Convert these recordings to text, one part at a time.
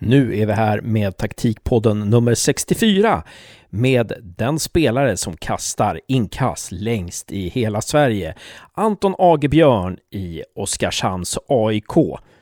Nu är vi här med taktikpodden nummer 64 med den spelare som kastar inkast längst i hela Sverige, Anton Agebjörn i Oskarshamns AIK.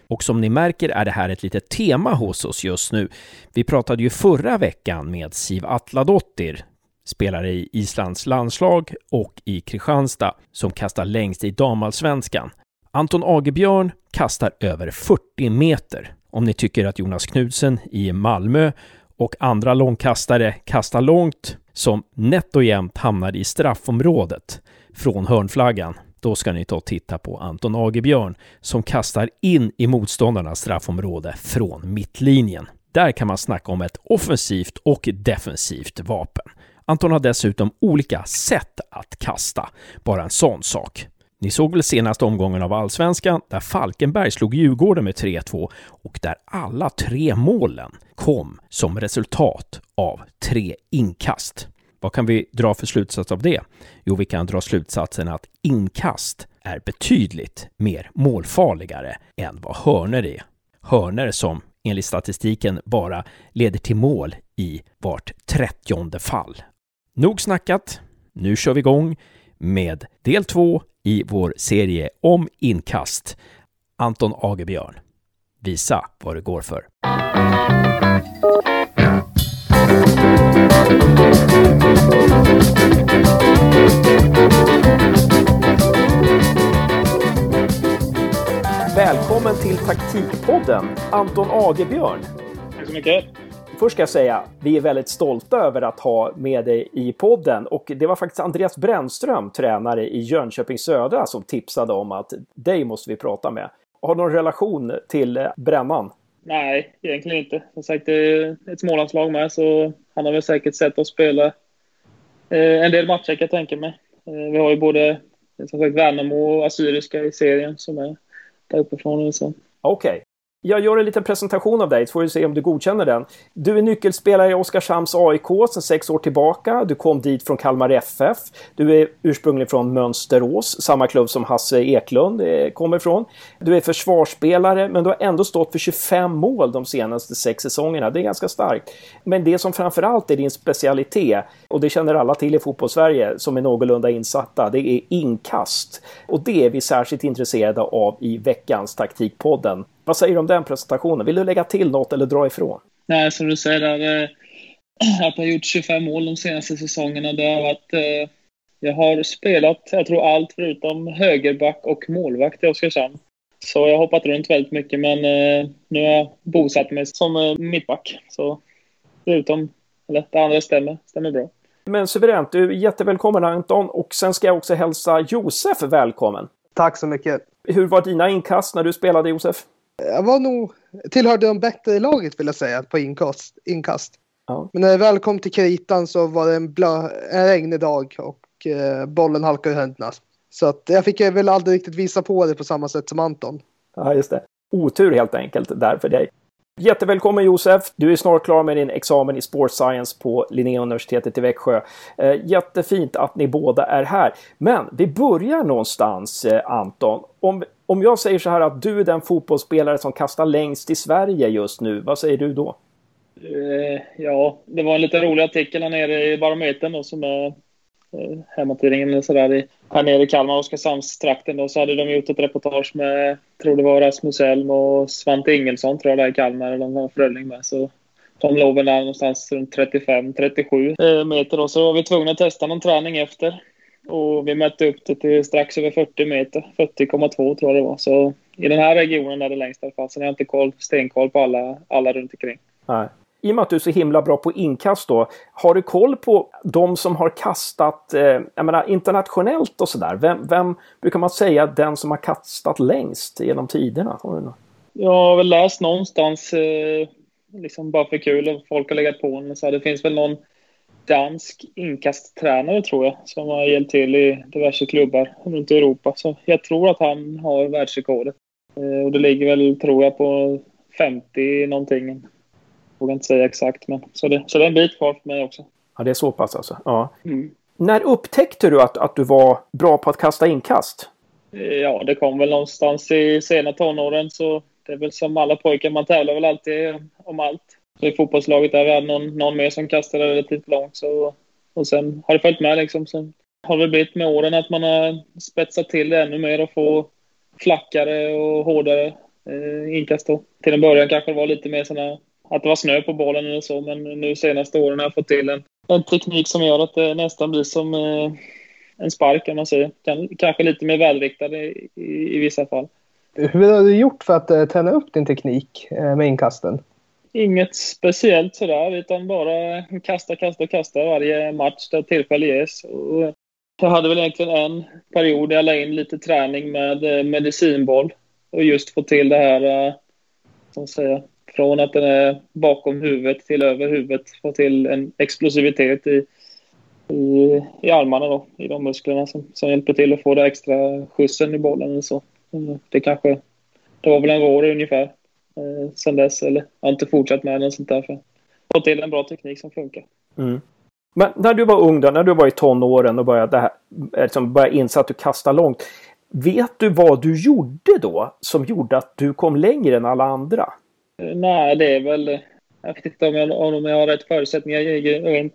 Och som ni märker är det här ett litet tema hos oss just nu. Vi pratade ju förra veckan med Siv Atladottir, spelare i Islands landslag och i Kristianstad, som kastar längst i damallsvenskan. Anton Agebjörn kastar över 40 meter om ni tycker att Jonas Knudsen i Malmö och andra långkastare kastar långt som nätt och jämnt hamnar i straffområdet från hörnflaggan. Då ska ni ta och titta på Anton Agebjörn som kastar in i motståndarnas straffområde från mittlinjen. Där kan man snacka om ett offensivt och defensivt vapen. Anton har dessutom olika sätt att kasta. Bara en sån sak. Ni såg väl senaste omgången av allsvenskan där Falkenberg slog Djurgården med 3-2 och där alla tre målen kom som resultat av tre inkast. Vad kan vi dra för slutsats av det? Jo, vi kan dra slutsatsen att inkast är betydligt mer målfarligare än vad hörner är. Hörner som enligt statistiken bara leder till mål i vart trettionde fall. Nog snackat. Nu kör vi igång med del två i vår serie om inkast. Anton Agebjörn. Visa vad det går för. Välkommen till Taktikpodden, Anton Agebjörn. Tack så mycket. Först ska jag säga, vi är väldigt stolta över att ha med dig i podden och det var faktiskt Andreas Brännström, tränare i Jönköping Södra, som tipsade om att dig måste vi prata med. Har du någon relation till eh, Brännan? Nej, egentligen inte. Som sagt, det är ett Smålandslag med, så han har väl säkert sett oss spela eh, en del matcher kan jag tänka mig. Eh, vi har ju både som sagt Värnamo och Assyriska i serien som är där uppifrån. Okej, okay. Jag gör en liten presentation av dig, så får vi se om du godkänner den. Du är nyckelspelare i Oskarshamns AIK sedan sex år tillbaka. Du kom dit från Kalmar FF. Du är ursprungligen från Mönsterås, samma klubb som Hasse Eklund eh, kommer ifrån. Du är försvarsspelare, men du har ändå stått för 25 mål de senaste sex säsongerna. Det är ganska starkt. Men det som framförallt är din specialitet, och det känner alla till i fotbollssverige som är någorlunda insatta, det är inkast. Och det är vi särskilt intresserade av i veckans Taktikpodden. Vad säger du om den presentationen? Vill du lägga till något eller dra ifrån? Nej, som du säger där, eh, att jag har gjort 25 mål de senaste säsongerna. Det har varit, eh, jag har spelat, jag tror allt förutom högerback och målvakt i Oskarshamn. Så jag har hoppat runt väldigt mycket, men eh, nu har jag bosatt mig som mittback. Så förutom, eller det andra stämmer, stämmer bra. Men suveränt, du är jättevälkommen Anton och sen ska jag också hälsa Josef välkommen. Tack så mycket. Hur var dina inkast när du spelade Josef? Jag var nog, tillhörde de bättre i laget vill jag säga på inkast. inkast. Ja. Men när jag väl kom till kritan så var det en, blö, en regnig dag och eh, bollen halkade i händerna. Så att jag fick väl aldrig riktigt visa på det på samma sätt som Anton. Ja, just det. Otur helt enkelt där för dig. Jättevälkommen Josef! Du är snart klar med din examen i Sports Science på Linnéuniversitetet i Växjö. Eh, jättefint att ni båda är här. Men vi börjar någonstans eh, Anton. Om, om jag säger så här att du är den fotbollsspelare som kastar längst i Sverige just nu, vad säger du då? Eh, ja, det var en lite rolig artikel här nere i Barometern då, som är eh, hemmatidningen eller sådär här nere i Kalmar, Oskarshamnstrakten då, så hade de gjort ett reportage med, tror det var Rasmus Elm och Svante Ingelsson tror jag där i Kalmar, eller de var Frölling med. Så de låg väl där någonstans runt 35-37 eh, meter då, så var vi tvungna att testa någon träning efter. Och vi mätte upp det till strax över 40 meter, 40,2 tror jag det var. Så i den här regionen är det längst i alla fall. Sen har jag inte koll, stenkoll på alla, alla runt omkring. Nej. I och med att du är så himla bra på inkast då, har du koll på de som har kastat, eh, jag menar internationellt och sådär? Vem, vem brukar man säga den som har kastat längst genom tiderna? Jag har väl läst någonstans, eh, liksom bara för kul, och folk har legat på en. Så det finns väl någon dansk inkasttränare tror jag som har hjälpt till i diverse klubbar runt i Europa. Så jag tror att han har världsrekordet. Eh, och det ligger väl, tror jag, på 50 någonting. Jag vågar inte säga exakt, men så det, så det är en bit kvar för mig också. Ja, det är så pass alltså? Ja. Mm. När upptäckte du att, att du var bra på att kasta inkast? Eh, ja, det kom väl någonstans i sena tonåren så det är väl som alla pojkar, man tävlar väl alltid om allt. Så I fotbollslaget där vi hade någon, någon mer som kastade relativt långt. Så, och sen har det följt med liksom. Sen har det blivit med åren att man har spetsat till det ännu mer och få flackare och hårdare eh, inkast då. Till en början kanske det var lite mer sådana att det var snö på bollen eller så, men nu senaste åren har jag fått till en, en teknik som gör att det nästan blir som eh, en spark kan man säga. kanske lite mer välriktad i, i, i, vissa fall. Hur har du gjort för att eh, träna upp din teknik eh, med inkasten? Inget speciellt sådär, utan bara kasta, kasta, kasta varje match där tillfälle ges. Och jag hade väl egentligen en period där jag la in lite träning med eh, medicinboll och just få till det här, eh, som säga, från att den är bakom huvudet till över huvudet, få till en explosivitet i i, i armarna då, i de musklerna som, som hjälper till att få det extra skjutsen i bollen eller så. Eh, det kanske, det var väl en år ungefär eh, sen dess, eller jag har inte fortsatt med den sånt där för att få till en bra teknik som funkar. Mm. Men när du var ung då, när du var i tonåren och började, här, liksom började inse att du kastar långt. Vet du vad du gjorde då som gjorde att du kom längre än alla andra? Eh, nej, det är väl... Jag vet inte om jag, om jag har rätt förutsättningar rent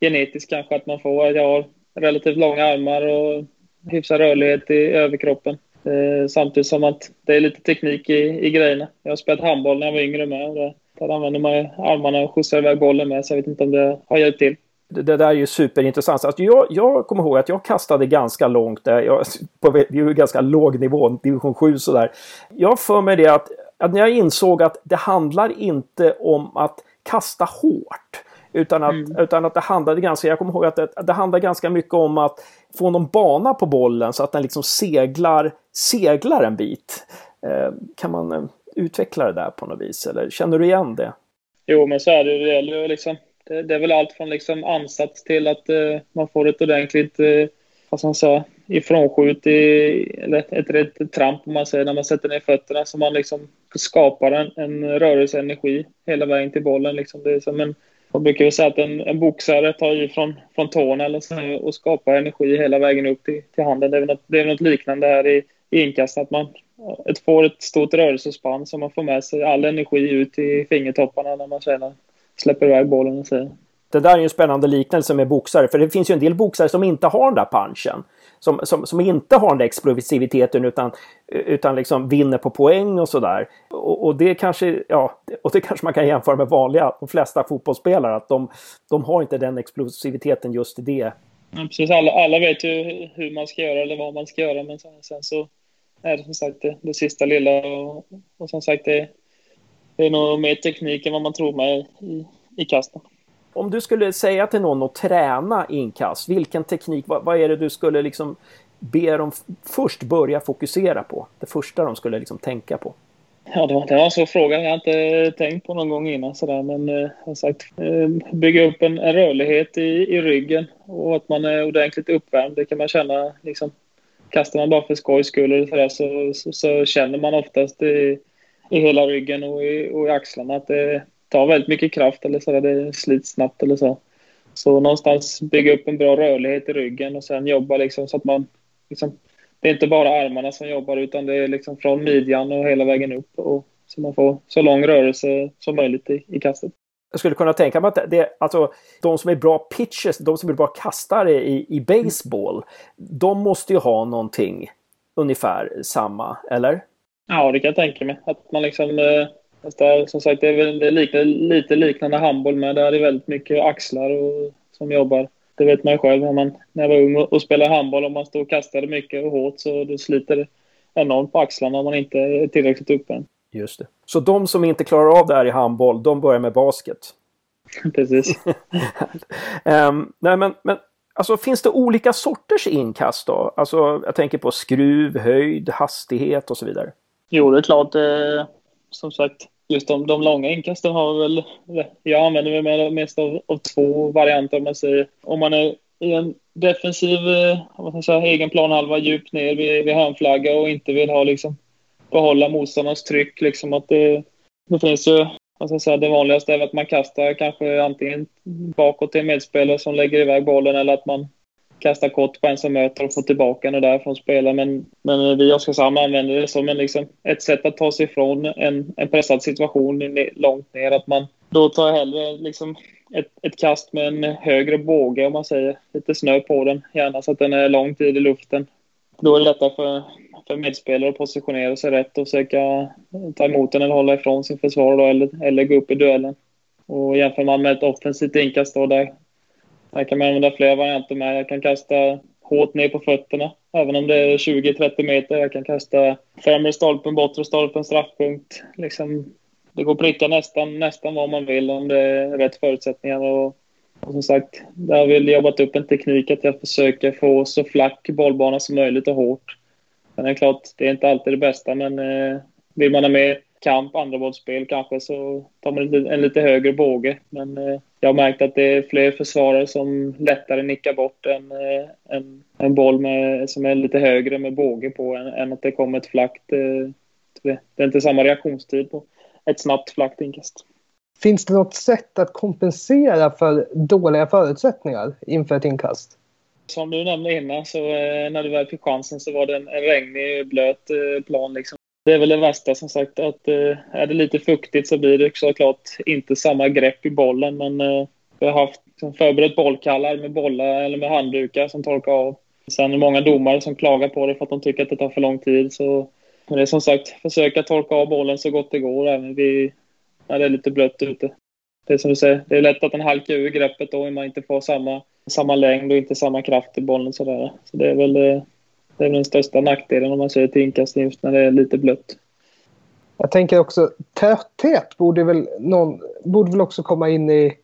genetiskt kanske att man får. Jag har relativt långa armar och hyfsad rörlighet i överkroppen. Eh, samtidigt som att det är lite teknik i, i grejerna. Jag har spelat handboll när jag var yngre med. Och där använder man armarna och skjutsar iväg bollen med, så jag vet inte om det har hjälpt till. Det, det där är ju superintressant. Alltså jag, jag kommer ihåg att jag kastade ganska långt. Där. Jag, på det är ju ganska låg nivå, division 7 sådär. Jag för mig det att, att när jag insåg att det handlar inte om att kasta hårt. Utan att, mm. utan att det handlade ganska, jag kommer ihåg att det, det handlade ganska mycket om att få någon bana på bollen så att den liksom seglar, seglar en bit. Eh, kan man eh, utveckla det där på något vis eller känner du igen det? Jo men så är det, det gäller liksom. Det, det är väl allt från liksom ansats till att eh, man får ett ordentligt, eh, vad ska man säga, ifrånskjut i, eller ett, ett tramp om man säger, när man sätter ner fötterna så man liksom skapar en, en rörelseenergi hela vägen till bollen liksom. Det är som en man brukar ju säga att en, en boxare tar i från, från tårna eller så och skapar energi hela vägen upp till, till handen. Det är, något, det är något liknande här i, i inkast, att man ett, får ett stort rörelsespann så man får med sig all energi ut i fingertopparna när man sedan släpper iväg bollen. Och så. Det där är ju en spännande liknelse med boxare, för det finns ju en del boxare som inte har den där punchen som, som, som inte har den där explosiviteten utan, utan liksom vinner på poäng och sådär. Och, och, det kanske, ja, och det kanske man kan jämföra med vanliga, de flesta fotbollsspelare, att de, de har inte den explosiviteten just i det. Ja, precis, alla, alla vet ju hur man ska göra eller vad man ska göra, men sen, sen så är det som sagt det, det sista lilla och, och som sagt det, det är nog mer teknik än vad man tror med i, i kasten om du skulle säga till någon att träna inkast, vilken teknik, vad, vad, är det du skulle liksom be dem först börja fokusera på? Det första de skulle liksom tänka på? Ja, det var, det var en så fråga jag har inte tänkt på någon gång innan sådär, men eh, som sagt, eh, bygga upp en, en, rörlighet i, i ryggen och att man är ordentligt uppvärmd. Det kan man känna liksom. Kastar man bara för skojs skull eller sådär, så, så, så, känner man oftast i, i hela ryggen och i, och i axlarna att det, tar väldigt mycket kraft eller så. Det slits snabbt eller så. Så någonstans bygga upp en bra rörlighet i ryggen och sen jobba liksom så att man... Liksom, det är inte bara armarna som jobbar utan det är liksom från midjan och hela vägen upp. Och, så man får så lång rörelse som möjligt i, i kastet. Jag skulle kunna tänka mig att det, alltså, de som är bra pitchers, de som är bra kastare i, i baseball, de måste ju ha någonting ungefär samma, eller? Ja, det kan jag tänka mig. Att man liksom eh, Fast där, som sagt, det är, väl, lika, lite liknande handboll med. Där är det väldigt mycket axlar och, som jobbar. Det vet man ju själv när, man, när jag var ung och, och spelade handboll. Om man står och kastar mycket och hårt så det sliter det enormt på axlarna om man inte är tillräckligt öppen. Just det. Så de som inte klarar av det här i handboll, de börjar med basket? Precis. um, nej men, men alltså finns det olika sorters inkast då? Alltså jag tänker på skruv, höjd, hastighet och så vidare. Jo, det är klart. Eh, som sagt, just de, de långa inkasten har väl... Jag använder mig mest av, av två varianter om man säger. Om man är i en defensiv eh, vad man säga, egen planhalva djupt ner vid, vid hörnflagga och inte vill ha liksom behålla motståndarnas tryck. Liksom att det, det finns ju, vad ska jag säga, det vanligaste är att man kastar kanske antingen bakåt till en medspelare som lägger iväg bollen eller att man kasta kort på en som möter och få tillbaka den därifrån spela. Men, men vi i Oskarshamn använder det som en, liksom, ett sätt att ta sig ifrån en, en pressad situation långt ner. Att man då tar hellre liksom, ett, ett kast med en högre båge om man säger. Lite snö på den, gärna så att den är lång tid i luften. Då är det lättare för, för medspelare att positionera sig rätt och försöka ta emot den eller hålla ifrån sin försvar då, eller, eller gå upp i duellen. Och jämför man med ett offensivt inkast då, där, här kan man använda flera varianter med. Jag kan kasta hårt ner på fötterna, även om det är 20-30 meter. Jag kan kasta främre stolpen, bortre stolpen, straffpunkt. Liksom, det går att pricka nästan, nästan vad man vill om det är rätt förutsättningar. Och, och som sagt, där har vi jobbat upp en teknik att jag försöker få så flack bollbana som möjligt och hårt. Men det är klart, det är inte alltid det bästa, men eh, vill man ha mer kamp, andrabollsspel kanske, så tar man en, en lite högre båge. Men eh, jag har märkt att det är fler försvarare som lättare nickar bort en, eh, en, en boll med, som är lite högre med båge på än, än att det kommer ett flackt... Eh, det, det är inte samma reaktionstid på ett snabbt flackt inkast. Finns det något sätt att kompensera för dåliga förutsättningar inför ett inkast? Som du nämnde innan, så eh, när du väl fick chansen så var det en, en regnig, blöt eh, plan. Liksom. Det är väl det värsta som sagt att eh, är det lite fuktigt så blir det såklart inte samma grepp i bollen. Men eh, vi har haft liksom, förberett bollkallar med bollar eller med handdukar som torkar av. Sen är det många domare som klagar på det för att de tycker att det tar för lång tid. Så men det är som sagt, försöka torka av bollen så gott det går även vid, när det är lite blött ute. Det är som du säger, det är lätt att den halkar ur greppet då om man inte får samma, samma längd och inte samma kraft i bollen. Sådär. Så det är väl eh, det är den största nackdelen om man ser till inkast just när det är lite blött. Jag tänker också trötthet borde väl, någon, borde väl också komma in i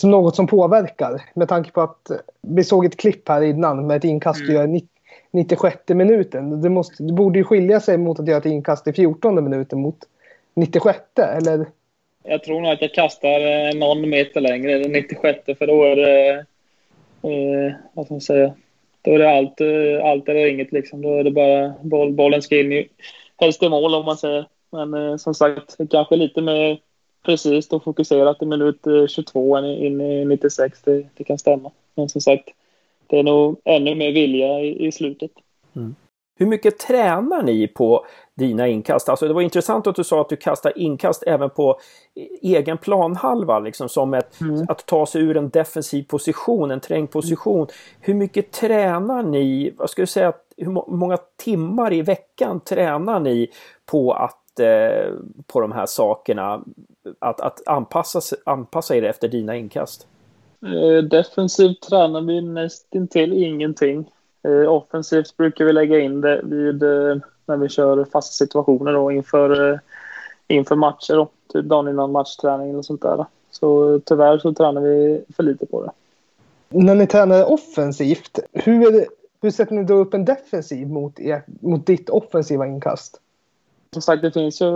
som något som påverkar. Med tanke på att vi såg ett klipp här innan med ett inkast mm. 96 minuten. Det, måste, det borde ju skilja sig mot att göra ett inkast i 14 minuten mot 96 eller? Jag tror nog att jag kastar eh, någon meter längre, eller 96 för då är det, eh, vad ska man säga, då är det allt, eh, allt eller inget liksom. Då är det bara boll, bollen ska in i, helst i mål om man säger. Men eh, som sagt, kanske lite mer precis och fokuserat i minut eh, 22 än in i 96. Det, det kan stämma. Men som sagt, det är nog ännu mer vilja i, i slutet. Mm. Hur mycket tränar ni på dina inkast? Alltså det var intressant att du sa att du kastar inkast även på egen planhalva, liksom som ett, mm. att ta sig ur en defensiv position, en trängd position. Hur mycket tränar ni, vad ska du säga, hur många timmar i veckan tränar ni på att eh, på de här sakerna, att, att anpassa, anpassa er efter dina inkast? Eh, defensivt tränar vi nästintill ingenting. Eh, offensivt brukar vi lägga in det vid eh, när vi kör fasta situationer då inför, inför matcher då. Typ dagen innan matchträning eller sånt där. Så tyvärr så tränar vi för lite på det. När ni tränar offensivt, hur, hur sätter ni då upp en defensiv mot, er, mot ditt offensiva inkast? Som sagt, det finns ju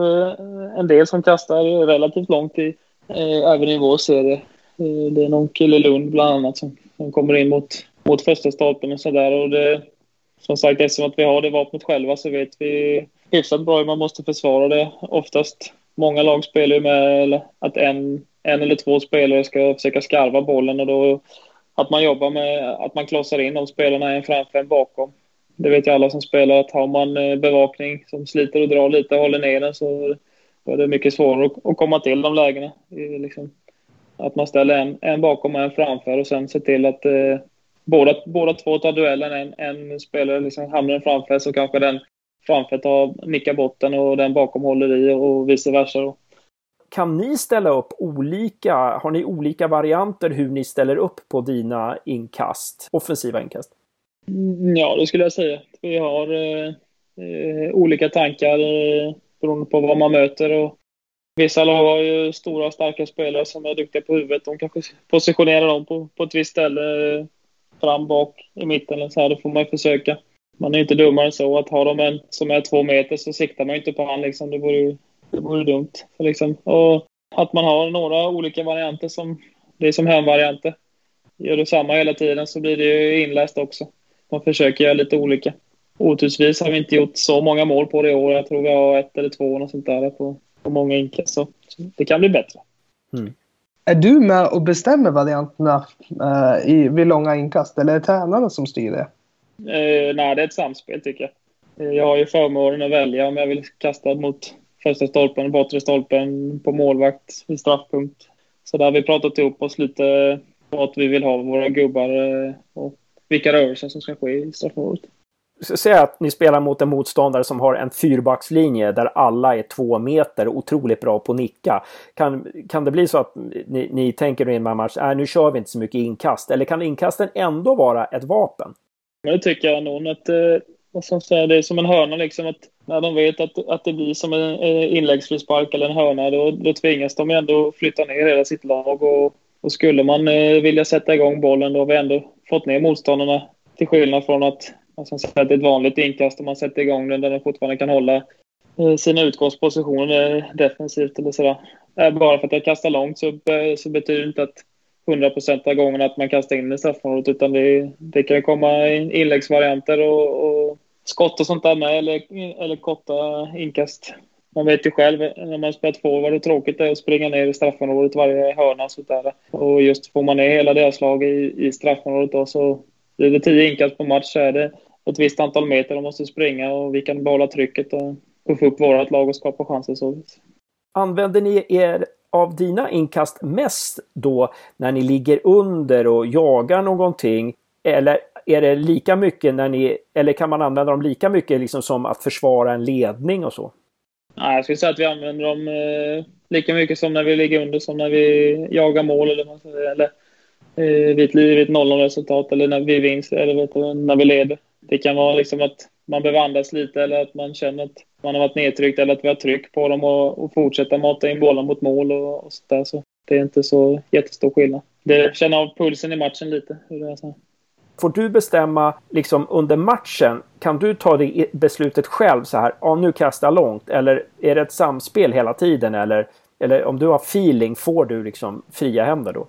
en del som kastar relativt långt i, även i vår serie. Eh, det är någon kille Lund bland annat som, som kommer in mot, mot första stolpen och sådär. som sagt, eftersom att vi har det vapnet själva så vet vi hyfsat bra hur man måste försvara det. Oftast, många lag spelar ju med att en, en eller två spelare ska försöka skarva bollen och då att man jobbar med att man klossar in de spelarna en framför en bakom. Det vet ju alla som spelar att har man eh, bevakning som sliter och drar lite och håller ner den så är det mycket svårare att, komma till de lägena. Liksom att man ställer en, en bakom och en framför och sen ser till att eh, båda, båda två tar duellen. En, en spelare liksom hamnar framför så kanske den framför tar, nickar bort den och den bakom håller i och vice versa. Då. Kan ni ställa upp olika, har ni olika varianter hur ni ställer upp på dina inkast, offensiva inkast? Mm, ja, det skulle jag säga. Vi har eh, eh, olika tankar eh, beroende på vad man möter och Vissa lag har ju stora starka spelare som är duktiga på huvudet. De kanske positionerar dem på, på ett visst ställe. Fram, bak, i mitten eller så här. Då får man ju försöka. Man är inte dummare än så. Att ha dem en som är två meter så siktar man ju inte på han liksom. Det vore ju det vore dumt. Liksom. Och att man har några olika varianter som det är som hemvarianter. Gör du samma hela tiden så blir det ju inläst också. Man försöker göra lite olika. Otursvis har vi inte gjort så många mål på det i år. Jag tror vi har ett eller två och sånt där på, på många inkast. Så det kan bli bättre. Mm. Är du med och bestämmer varianterna eh, i, vid långa inkast eller är det tränarna som styr det? Uh, nej, det är ett samspel tycker jag. Eh, jag har ju förmånen att välja om jag vill kasta mot första stolpen, bortre stolpen, på målvakt, vid straffpunkt. Så där har vi pratat ihop oss lite vad vi vill ha våra gubbar eh, och vilka rörelser som ska ske i straffområdet. Säg att ni spelar mot en motståndare som har en fyrbackslinje där alla är två meter och otroligt bra på att nicka. Kan, kan det bli så att ni, ni tänker i en match, äh, nu kör vi inte så mycket inkast? Eller kan inkasten ändå vara ett vapen? Nu det tycker jag nog att eh, som säger, det är som en hörna liksom. Att när de vet att, att det blir som en inläggsfri spark eller en hörna då, då tvingas de ändå flytta ner hela sitt lag. Och, och skulle man eh, vilja sätta igång bollen då har vi ändå fått ner motståndarna till skillnad från att alltså, det är ett vanligt inkast om man sätter igång den där den fortfarande kan hålla eh, sina utgångspositioner eh, defensivt eller sådär. Eh, bara för att jag kastar långt så, så betyder det inte att 100 procent av gångerna att man kastar in i straffområdet utan det, det kan komma inläggsvarianter och, och skott och sånt där med eller, eller korta inkast. Man vet ju själv när man spelat forward hur tråkigt det är att springa ner i straffområdet varje hörna. Och, där. och just får man ner hela deras lag i, i straffområdet då, så blir det tio inkast på match så är det ett visst antal meter de måste springa och vi kan behålla trycket och, få upp vårt lag och skapa chanser. Så. Använder ni er av dina inkast mest då när ni ligger under och jagar någonting? Eller är det lika mycket när ni, eller kan man använda dem lika mycket liksom som att försvara en ledning och så? Nej, jag skulle säga att vi använder dem eh, lika mycket som när vi ligger under som när vi jagar mål eller, man säger, eller eh, vid ett, ett 0-0-resultat eller när vi vinner eller vet när vi leder. Det kan vara liksom att man behöver andas lite eller att man känner att man har varit nedtryckt eller att vi har tryck på dem och, och fortsätta mata in bollen mot mål och, och sådär. Så det är inte så jättestor skillnad. Det känner av pulsen i matchen lite. Hur det är så. Får du bestämma liksom under matchen? Kan du ta det beslutet själv så här? Ja, nu kastar jag långt. Eller är det ett samspel hela tiden? Eller, eller om du har feeling, får du liksom fria händer då?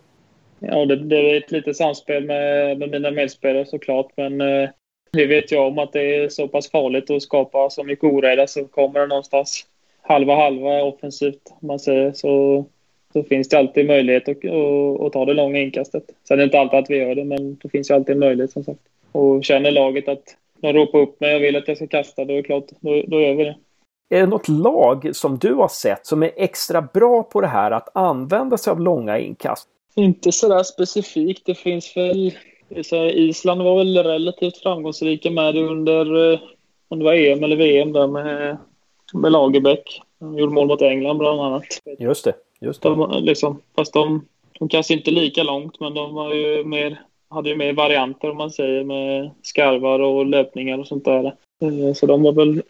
Ja, det, det är ett litet samspel med, med mina medspelare såklart. Men eh, det vet jag om att det är så pass farligt att skapa så mycket oreda så kommer det någonstans halva halva offensivt om man säger så så finns det alltid möjlighet att, att, att, ta det långa inkastet. Sen är det inte alltid att vi gör det, men det finns ju alltid en möjlighet som sagt. Och känner laget att de ropar upp mig och vill att jag ska kasta, då är det klart, då, då gör vi det. Är det något lag som du har sett som är extra bra på det här att använda sig av långa inkast? Inte sådär specifikt. Det finns väl... Så Island var väl relativt framgångsrika med det under om det var EM eller VM där med, med Lagerbäck. De gjorde mål mot England bland annat. Just det. Just det. De, liksom, fast de, de kanske inte lika långt, men de var ju mer, hade ju mer varianter om man säger med skarvar och löpningar och sånt där. Eh, så de var väl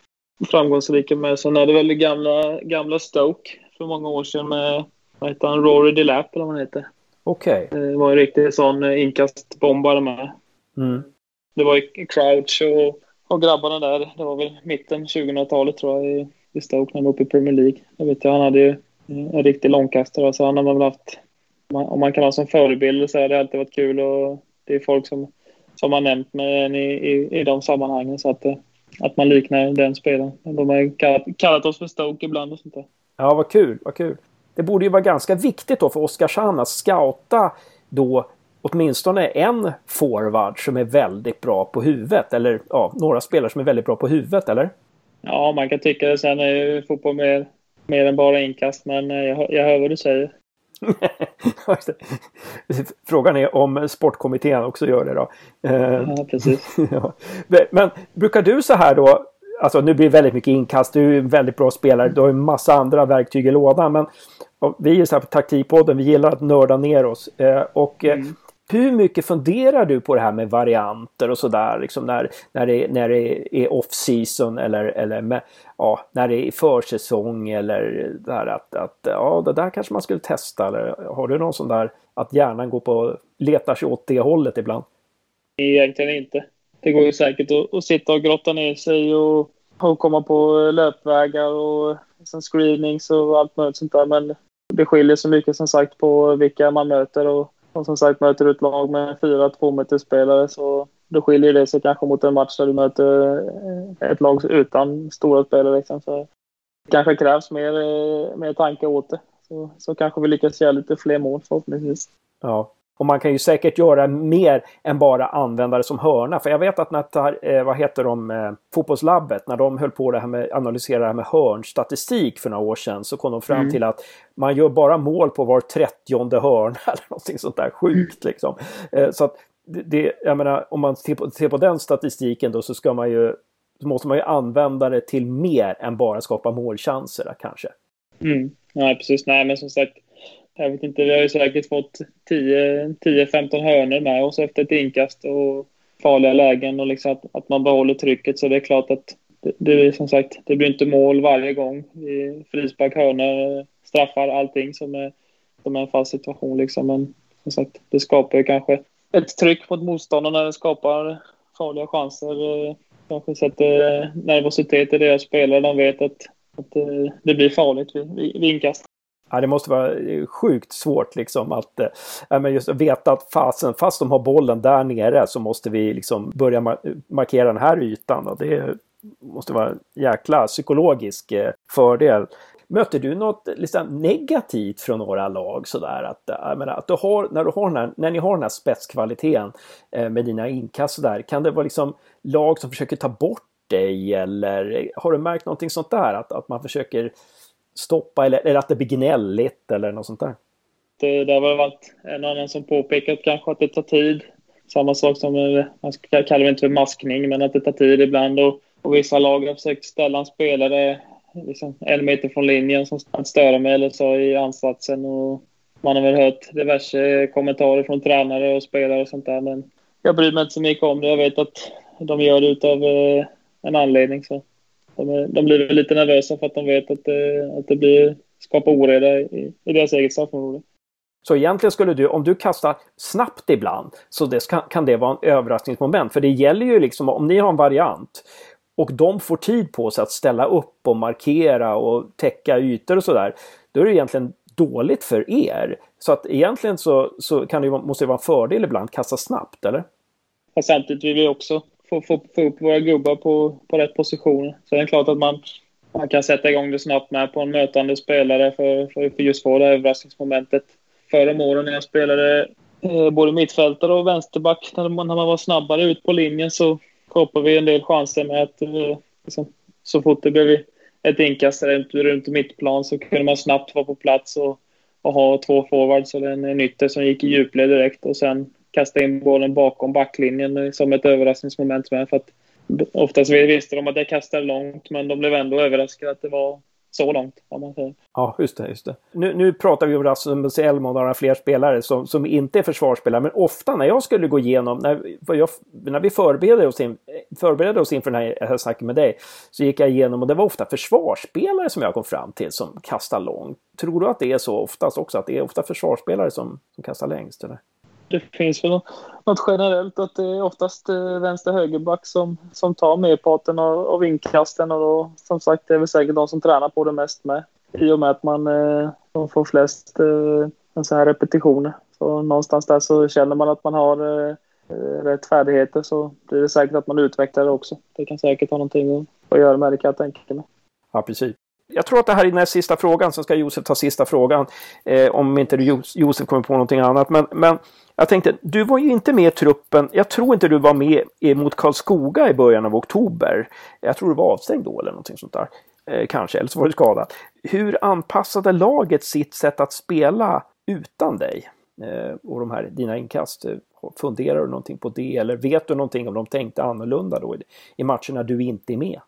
framgångsrika med. Sen är det väl gamla, gamla Stoke för många år sedan med, vad heter han, Rory DeLapp eller vad han heter. Okej. Okay. Eh, det var en riktig sån eh, inkastbombare med. Mm. Det var ju Crouch och, och grabbarna där. Det var väl mitten 2000-talet tror jag i Stoke när de var uppe i Premier League. Jag vet jag, han hade ju en riktig långkastare. Så han har man väl haft, om man kan ha som förebild så har det alltid varit kul och det är folk som, som har nämnt mig i, i, i de sammanhangen så att, att man liknar den spelaren. De har kallat, kallat oss för Stoke ibland och sånt där. Ja, vad kul, vad kul. Det borde ju vara ganska viktigt då för Oskarshamn att scouta då åtminstone en forward som är väldigt bra på huvudet. Eller ja, några spelare som är väldigt bra på huvudet, eller? Ja, man kan tycka det. Sen är ju fotboll mer mer än bara inkast, men eh, jag, jag hör vad du säger. Frågan är om sportkommittén också gör det då. Eh, ja, precis. Men brukar du så här då, alltså nu blir det väldigt mycket inkast, du är en väldigt bra spelare, du har en massa andra verktyg i lådan, men vi är så här på taktikpodden, vi gillar att nörda ner oss. Eh, och mm hur mycket funderar du på det här med varianter och sådär liksom när, när det, när det är off-season eller, eller med, ja, när det är försäsong eller där att, att ja, det där kanske man skulle testa eller har du någon sån där att hjärnan går på letar sig åt det hållet ibland? Egentligen inte. Det går ju säkert att, att sitta och grotta ner sig och, och komma på löpvägar och sen screenings och allt möjligt sånt där men det skiljer så mycket som sagt på vilka man möter och och som sagt, möter du ett lag med fyra tvåmetersspelare så då skiljer det sig kanske mot en match där du möter eh, ett lag utan stora spelare. Liksom. Så det kanske krävs mer, eh, mer tanke åt det. så, så kanske vi lyckas göra lite fler mål förhoppningsvis. Ja, och man kan ju säkert göra mer än bara använda det som hörna. För jag vet att när, eh, vad heter de, eh, fotbollslabbet, när de höll på det här med analysera det här med hörnstatistik för några år sedan så kom de fram mm. till att man gör bara mål på var trettionde hörna eller någonting sånt där sjukt liksom. Eh, så att det, jag menar, om man ser på, ser på den statistiken då så ska man ju måste man ju använda det till mer än bara skapa målchanser kanske. Mm. Ja, precis. Nej, men som sagt, jag vet inte, vi har ju säkert fått 10-15 hörnor med oss efter ett inkast och farliga lägen och liksom att, att man behåller trycket. Så det är klart att det, det är som sagt, det blir inte mål varje gång. Frispark, hörnor, straffar, allting som är, som är en fast situation liksom. Men som sagt, det skapar ju kanske ett tryck mot motståndarna. Det skapar farliga chanser. Kanske sätter nervositet i deras spelare. De vet att, att eh, det blir farligt vid, vid inkast. Ja, det måste vara eh, sjukt svårt liksom att äh, men just veta att fasen, fast de har bollen där nere så måste vi liksom börja mar markera den här ytan. Och det måste vara en jäkla psykologisk eh, fördel. Möter du något liksom, negativt från några lag sådär? Att, eh, jag menar, att du har, när, du har den här, när ni har den här spetskvaliteten eh, med dina inkast där, kan det vara liksom lag som försöker ta bort dig eller har du märkt någonting sånt där? Att, att man försöker stoppa eller, eller att det blir gnälligt eller något sånt där? Det, det har väl varit en annan som påpekat kanske att det tar tid. Samma sak som, eh, man kallar det inte för maskning, men att det tar tid ibland. Och, och vissa lag har försökt ställa en spelare liksom en meter från linjen som att störa mig eller så i ansatsen. Och man har väl hört diverse kommentarer från tränare och spelare och sånt där. Men jag bryr mig inte så mycket om det. Jag vet att de gör det utav eh, en anledning. Så de, de blir lite nervösa för att de vet att det, att det blir, skapar oreda i, i deras eget straffområde. Så egentligen skulle du, om du kastar snabbt ibland, så det kan, kan det vara en överraskningsmoment. För det gäller ju liksom, om ni har en variant och de får tid på sig att ställa upp och markera och täcka ytor och sådär. Då är det egentligen dåligt för er. Så att egentligen så, så kan det, måste det vara en fördel ibland att kasta snabbt, eller? Fast samtidigt vill vi också få, få, få upp våra gubbar på, på rätt positioner. Så det är klart att man, man kan sätta igång det snabbt med på en mötande spelare för, för, för just få det här överraskningsmomentet. Förra om åren när jag spelade eh, både mittfältare och vänsterback, när man, när man var snabbare ut på linjen så skapade vi en del chanser med att eh, liksom, så fort det blev ett inkast runt, runt mittplan så kunde man snabbt vara på plats och, och ha två forwards eller en, en ytter som gick i djupled direkt och sen kasta in bollen bakom backlinjen som ett överraskningsmoment med. För att oftast visste de att det kastade långt, men de blev ändå överraskade att det var så långt. Om man säger. Ja, just det. Just det. Nu, nu pratar vi om Rasmus Elm och några fler spelare som, som inte är försvarsspelare, men ofta när jag skulle gå igenom, när, jag, när vi förberedde oss, in, förberedde oss inför den här, här snacket med dig, så gick jag igenom och det var ofta försvarsspelare som jag kom fram till som kastar långt. Tror du att det är så oftast också, att det är ofta försvarsspelare som, som kastar längst? Eller? Det finns väl något generellt att det är oftast eh, vänster högerback som, som tar merparten av, av inkasten och då, som sagt det är väl säkert de som tränar på det mest med. I och med att man eh, får flest eh, så här repetitioner. Så någonstans där så känner man att man har eh, eh, rätt färdigheter så blir det säkert att man utvecklar det också. Det kan säkert ha någonting att, att göra med det kan jag tänka mig. Ja, precis. Jag tror att det här är den sista frågan, sen ska Josef ta sista frågan. Eh, om inte Josef kommer på någonting annat. Men, men jag tänkte, du var ju inte med i truppen. Jag tror inte du var med mot Karlskoga i början av oktober. Jag tror du var avstängd då eller någonting sånt där. Eh, kanske, eller så var du skadad. Hur anpassade laget sitt sätt att spela utan dig? Eh, och de här dina inkast. Eh, funderar du någonting på det? Eller vet du någonting om de tänkte annorlunda då i matcherna du inte är med?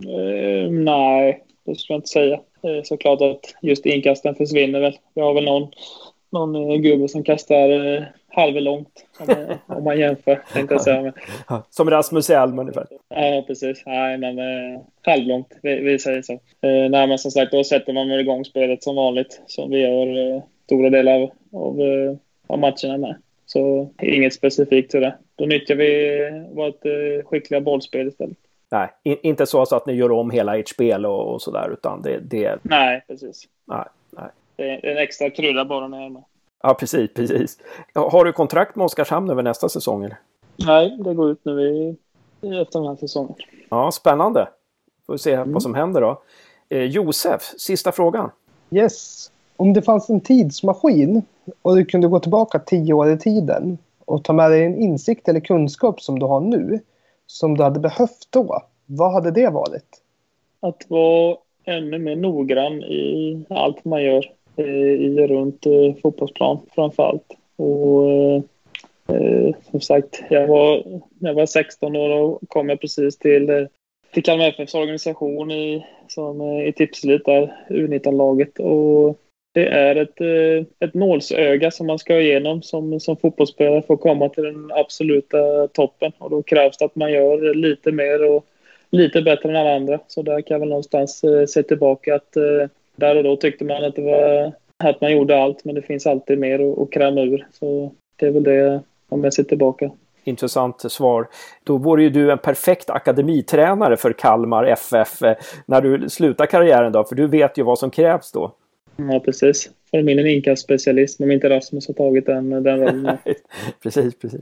Uh, nej, det skulle jag inte säga. Är såklart att just inkasten försvinner väl. Vi har väl någon någon eh, gubbe som kastar eh, halvlångt om, om man jämför. Tänkte jag säga. Som Rasmus Elm ungefär. Ja, precis. Nej, men eh, halvlångt. Vi, vi säger så. Eh, nej, men som sagt, då sätter man väl igång spelet som vanligt. Som vi gör eh, stora delar av, av, eh, av matcherna med. Så inget specifikt till det. Då nyttjar vi vårt eh, skickliga bollspel istället. Nej, in, inte så, så att ni gör om hela ert spel och, och sådär, utan det, det... Nej, precis. Nej, nej. Det är en extra krydda bara när jag är med. Ja, precis, precis. Har du kontrakt med Oskarshamn över nästa säsong? Eller? Nej, det går ut nu i, efter den här säsongen. Ja, spännande. Får vi se mm. vad som händer då. Eh, Josef, sista frågan. Yes. Om det fanns en tidsmaskin och du kunde gå tillbaka tio år i tiden och ta med dig en insikt eller kunskap som du har nu som du hade behövt då, vad hade det varit? Att vara ännu mer noggrann i allt man gör eh, i runt eh, fotbollsplan framför allt. Och eh, eh, som sagt, jag var, när jag var 16 år och kom jag precis till, till Kalmar FFs organisation i, som, i Tipselit, U19-laget. Och det är ett, eh, ett nålsöga som man ska igenom som, som fotbollsspelare för att komma till den absoluta toppen. Och då krävs det att man gör lite mer och lite bättre än alla andra. Så där kan jag väl någonstans eh, se tillbaka att eh, där och då tyckte man att det var att man gjorde allt, men det finns alltid mer att kräma ur. Så det är väl det om jag ser tillbaka. Intressant svar. Då vore ju du en perfekt akademitränare för Kalmar FF när du slutar karriären då, för du vet ju vad som krävs då. Ja, precis. Får de in en inkastspecialist om inte Rasmus har tagit den, eh, den rollen. precis, precis.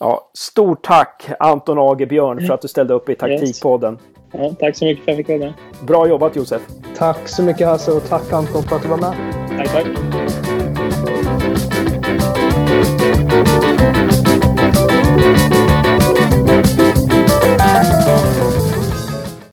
Ja, stort tack Anton Age Björn för att du ställde upp i Taktikpodden. Ja, tack så mycket för att jag fick vara med. Bra jobbat Josef. Tack så mycket Hasse och tack Anton för att du var med. Tack, tack.